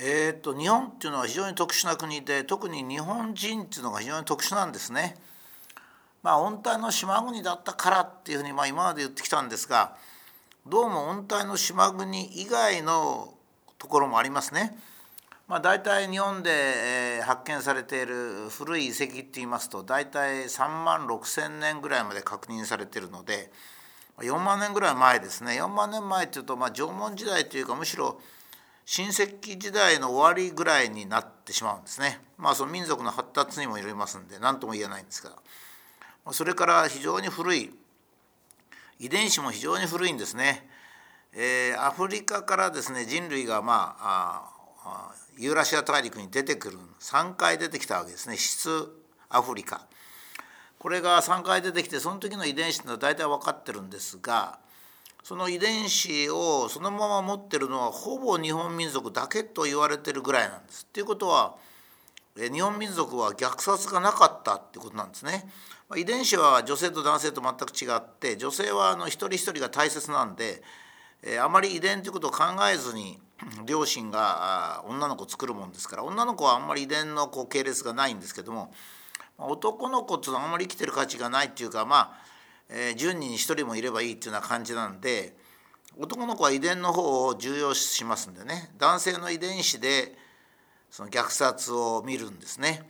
えーと、日本っていうのは非常に特殊な国で特に日本人っていうのが非常に特殊なんですね。まあ温帯の島国だったからっていうふうにまあ今まで言ってきたんですがどうも温帯の島国以外のところもありますね。まあ、大体日本で発見されている古い遺跡っていいますと大体3万6,000年ぐらいまで確認されているので4万年ぐらい前ですね4万年前っていうとまあ縄文時代というかむしろ新石器時代の終わりぐらいになってしまうんですね。まあその民族の発達にもよりますんで何とも言えないんですがそれから非常に古い遺伝子も非常に古いんですね。えー、アフリカからですね人類がまああユーラシア大陸に出てくる3回出てきたわけですね質アフリカ。これが3回出てきてその時の遺伝子ってのは大体分かってるんですがその遺伝子をそのまま持ってるのはほぼ日本民族だけと言われてるぐらいなんです。っていうことは日本民族は虐殺がなかったってことなんですね。遺伝子は女性と男性と全く違って女性はあの一人一人が大切なんであまり遺伝ということを考えずに両親が女の子を作るもんですから女の子はあんまり遺伝のこう系列がないんですけども男の子っていうのはあんまり生きてる価値がないっていうかまあえー、10人に1人もいればいいっていうような感じなんで男の子は遺伝の方を重要視しますんでね男性の遺伝子でその虐殺を見るんですね。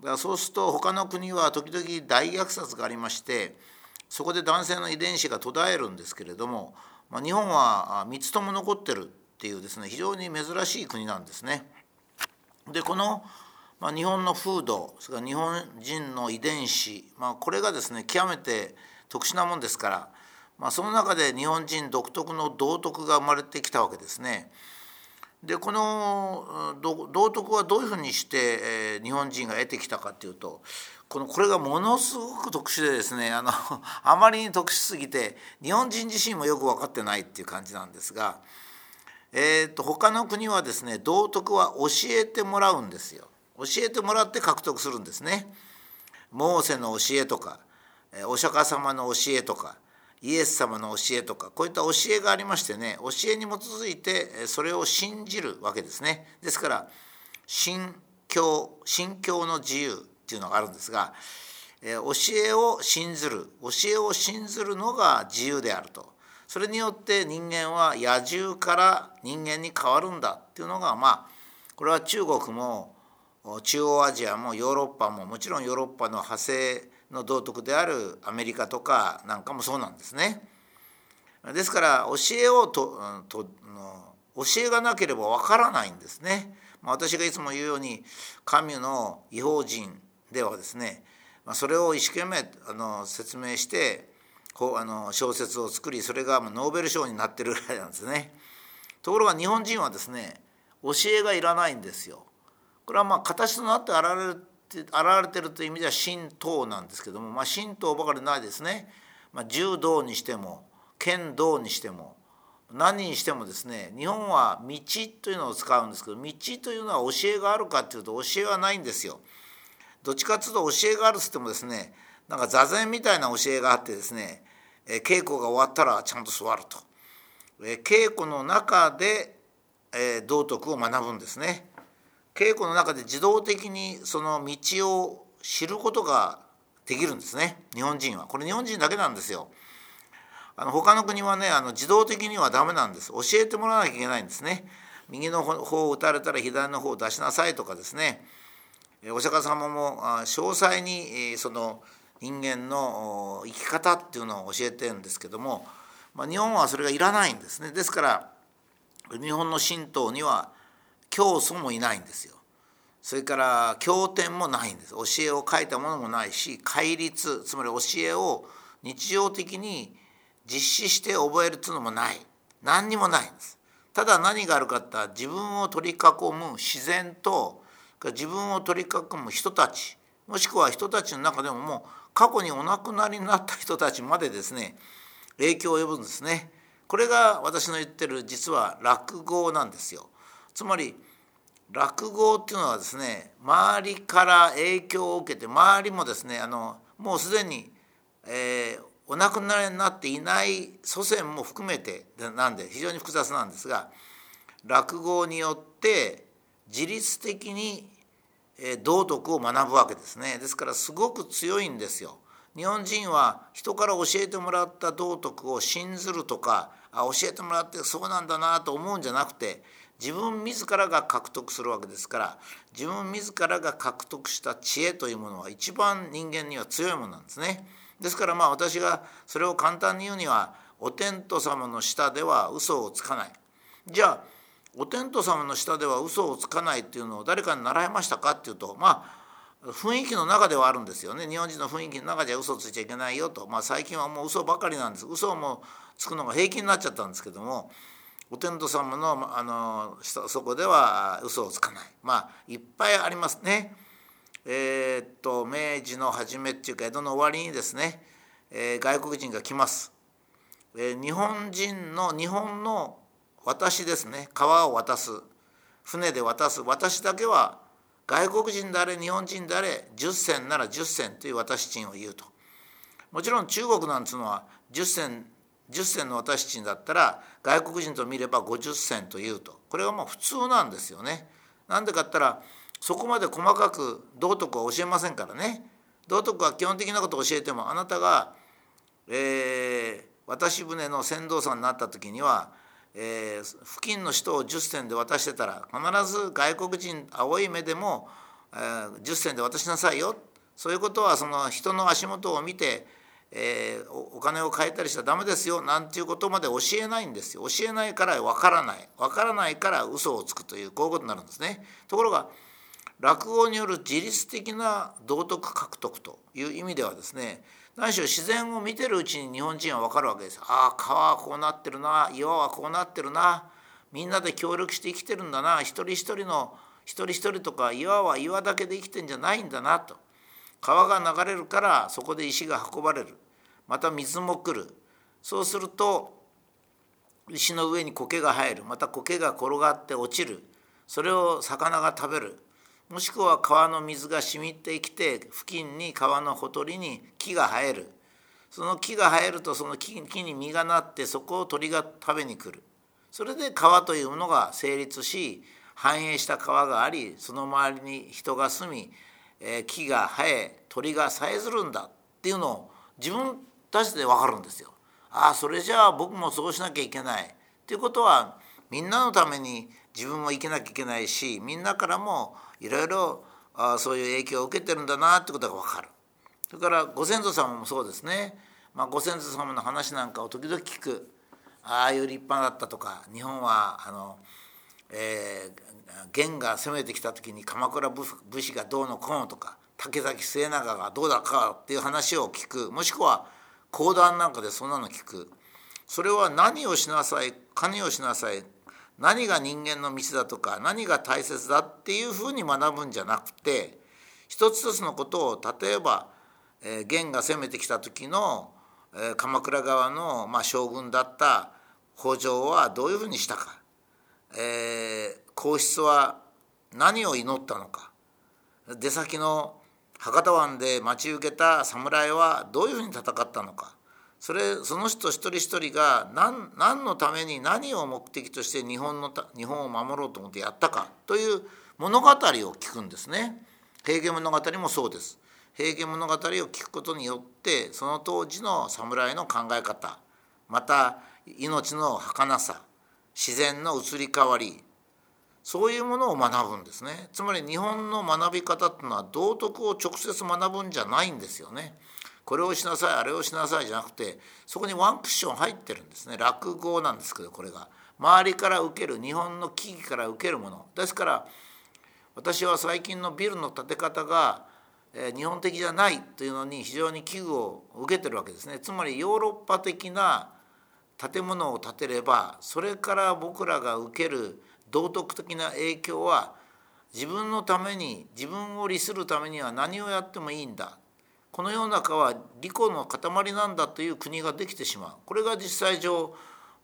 だからそうすると他の国は時々大虐殺がありましてそこで男性の遺伝子が途絶えるんですけれども、まあ、日本は3つとも残ってるっていうですね非常に珍しい国なんですね。でこの、まあ、日本の風土それから日本人の遺伝子、まあ、これがですね極めて特殊なもんですから、まあ、その中で日本人独特の道徳が生まれてきたわけですね。でこの道徳はどういうふうにして、えー、日本人が得てきたかっていうとこのこれがものすごく特殊でですねあの あまりに特殊すぎて日本人自身もよく分かってないっていう感じなんですが、えーと、他の国はですね道徳は教えてもらうんですよ教えてもらって獲得するんですね。モーセの教えとかお釈迦様の教えとかイエス様の教えとかこういった教えがありましてね教えに基づいてそれを信じるわけですね。ですから信教信教の自由っていうのがあるんですが教えを信ずる教えを信ずるのが自由であるとそれによって人間は野獣から人間に変わるんだっていうのがまあこれは中国も中央アジアもヨーロッパももちろんヨーロッパの派生の道徳であるアメリカとかなんかもそうなんですね。ですから教えをとと教えがなければわからないんですね。私がいつも言うように神の違法人ではですねそれを一生懸命あの説明してあの小説を作りそれがノーベル賞になってるぐらいなんですね。ところが日本人はですね教えがいらないんですよ。これはまあ形となって現れる現れてるという意味では神道なんですけども、まあ、神道ばかりないですね、まあ、柔道にしても剣道にしても何にしてもですね日本は道というのを使うんですけど道というのは教えがあるかっていうと教えはないんですよ。どっちかっていうと教えがあるっつってもですねなんか座禅みたいな教えがあってですね稽古が終わったらちゃんと座ると。稽古の中で道徳を学ぶんですね。稽古の中で自動的にその道を知ることができるんですね。日本人は。これ日本人だけなんですよ。あの他の国はねあの自動的にはダメなんです。教えてもらわなきゃいけないんですね。右の方を打たれたら左の方を出しなさいとかですね。お釈迦様も詳細にその人間の生き方っていうのを教えてるんですけども、まあ、日本はそれがいらないんですね。ですから日本の神道には教祖もいないんですよ。それから経典もないんです。教えを書いたものもないし戒律つまり教えを日常的に実施して覚えるっていうのもない。何にもないんです。ただ何があるかって自分を取り囲む自然と自分を取り囲む人たちもしくは人たちの中でももう過去にお亡くなりになった人たちまでですね影響を及ぶんですね。これが私の言ってる実は落語なんですよ。つまり落語っていうのはですね周りから影響を受けて周りもですねあのもうすでに、えー、お亡くなりになっていない祖先も含めてなんで非常に複雑なんですが落語によって自律的に道徳を学ぶわけですねですからすごく強いんですよ。日本人は人から教えてもらった道徳を信ずるとかあ教えてもらってそうなんだなと思うんじゃなくて自分自らが獲得するわけですから自分自らが獲得した知恵というものは一番人間には強いものなんですね。ですからまあ私がそれを簡単に言うにはお天道様の下では嘘をつかない。じゃあお天道様の下では嘘をつかないっていうのを誰かに習いましたかっていうとまあ雰囲気の中ではあるんですよね日本人の雰囲気の中じゃ嘘ついちゃいけないよと、まあ、最近はもう嘘ばかりなんです嘘もつくのが平気になっちゃったんですけどもお天道様のあのそこでは嘘をつかない。まあいっぱいありますね。えー、っと明治の初めっていうか江戸の終わりにですね、えー、外国人が来ます。えー、日本人の日本の私ですね。川を渡す。船で渡す。私だけは外国人であれ日本人であれ10銭なら10銭という渡し賃を言うと。もちろん中国なんつうのは10銭10銭の渡し賃だったら外国人と見れば50銭というと。これはもう普通なんですよね。なんでかったらそこまで細かく道徳は教えませんからね。道徳は基本的なことを教えてもあなたが、えー、渡し船の船頭さんになった時にはえー、付近の人を10銭で渡してたら必ず外国人青い目でも、えー、10銭で渡しなさいよ。そういうことはその人の足元を見て、えー、お金を変えたりしたらダメですよなんていうことまで教えないんですよ教えないから分からない分からないから嘘をつくというこういうことになるんですね。ところが落語による自律的な道徳獲得という意味ではですね何しろ自然を見てるうちに日本人は分かるわけです。ああ川はこうなってるな岩はこうなってるなみんなで協力して生きてるんだな一人一人の一人一人とか岩は岩だけで生きてんじゃないんだなと川が流れるからそこで石が運ばれる。また水も来る。そうすると石の上に苔が生える。また苔が転がって落ちる。それを魚が食べる。もしくは川の水が染みてきて付近に川のほとりに木が生える。その木が生えるとその木に実がなってそこを鳥が食べに来る。それで川というものが成立し繁栄した川がありその周りに人が住み、え、木が生え鳥がさえずるんだっていうのを自分たちで分かるんですよ。ああそれじゃあ僕もそうしなきゃいけない。っていうことはみんなのために自分も生きなきゃいけないしみんなからもいろいろそういう影響を受けてるんだなってことが分かる。それからご先祖様もそうですね、まあ、ご先祖様の話なんかを時々聞く。ああいう立派だったとか日本はあの、えー、元が攻めてきた時に鎌倉武士がどうのこうのとか竹崎末長がどうだかっていう話を聞く。もしくは講談なんかでそんなの聞く。それは何をしなさい何をしなさい何が人間の道だとか何が大切だっていうふうに学ぶんじゃなくて一つ一つのことを例えば、えー、元が攻めてきた時の、えー、鎌倉側の、まあ、将軍だった北条はどういうふうにしたか、えー、皇室は何を祈ったのか。出先の博多湾で待ち受けた侍はどういうふうに戦ったのか。それその人一人一人が何何のために何を目的として日本の日本を守ろうと思ってやったか。という物語を聞くんですね。平家物語もそうです。平家物語を聞くことによってその当時の侍の考え方。また命の儚さ。自然の移り変わり。そういうものを学ぶんですね。つまり日本の学び方っていうのは道徳を直接学ぶんじゃないんですよね。これをしなさいあれをしなさいじゃなくてそこにワンクッション入ってるんですね。落語なんですけどこれが。周りから受ける日本の危機から受けるもの。ですから私は最近のビルの建て方が日本的じゃないというのに非常に危惧を受けてるわけですね。つまりヨーロッパ的な建物を建てればそれから僕らが受ける道徳的な影響は自分のために自分を利するためには何をやってもいいんだ。この世の中は利己の塊なんだという国ができてしまう。これが実際上、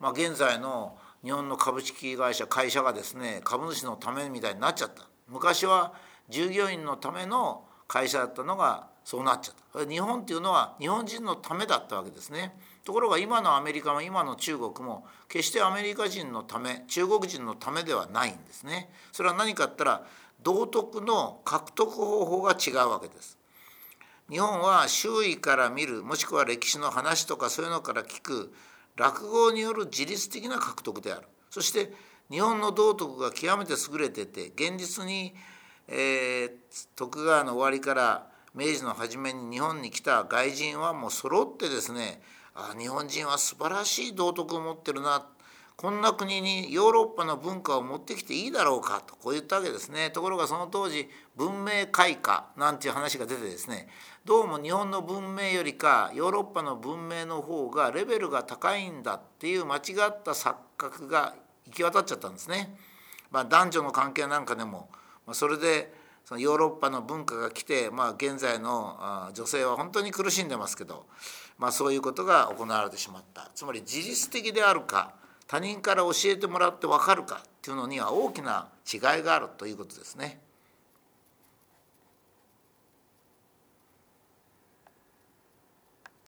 まあ、現在の日本の株式会社会社がですね株主のためみたいになっちゃった。昔は従業員のための会社だったのがそうなっちゃった。日本っていうのは日本人のためだったわけですね。ところが今のアメリカも今の中国も決してアメリカ人のため中国人のためではないんですね。それは何かったら道徳の獲得方法が違うわけです。日本は周囲から見るもしくは歴史の話とかそういうのから聞く落語による自律的な獲得であるそして日本の道徳が極めて優れてて現実に、えー、徳川の終わりから明治の初めに日本に来た外人はもう揃ってですねあ日本人は素晴らしい道徳を持ってるな。こんな国にヨーロッパの文化を持ってきていいだろうか。とこう言ったわけですね。ところがその当時文明開化なんていう話が出てですね。どうも日本の文明よりかヨーロッパの文明の方がレベルが高いんだっていう間違った錯覚が行き渡っちゃったんですね。まあ、男女の関係なんかでもまそれでそのヨーロッパの文化が来て、まあ、現在の女性は本当に苦しんでますけど、まあ、そういうことが行われてしまったつまり事実的であるか他人から教えてもらって分かるかっていうのには大きな違いがあるということですね。